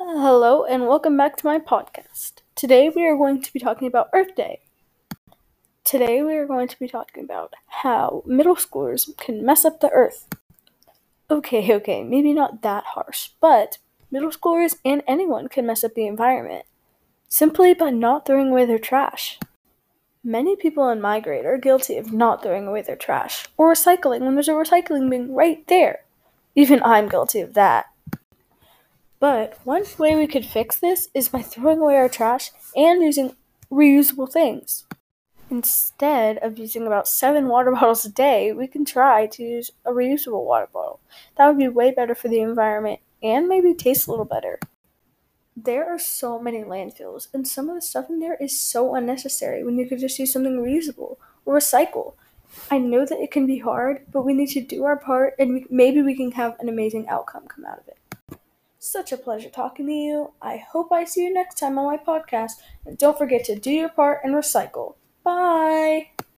Hello, and welcome back to my podcast. Today we are going to be talking about Earth Day. Today we are going to be talking about how middle schoolers can mess up the earth. Okay, okay, maybe not that harsh, but middle schoolers and anyone can mess up the environment simply by not throwing away their trash. Many people in my grade are guilty of not throwing away their trash or recycling when there's a recycling bin right there. Even I'm guilty of that. But one way we could fix this is by throwing away our trash and using reusable things. Instead of using about seven water bottles a day, we can try to use a reusable water bottle. That would be way better for the environment and maybe taste a little better. There are so many landfills, and some of the stuff in there is so unnecessary when you could just use something reusable or recycle. I know that it can be hard, but we need to do our part, and we, maybe we can have an amazing outcome come out of it. Such a pleasure talking to you. I hope I see you next time on my podcast. And don't forget to do your part and recycle. Bye.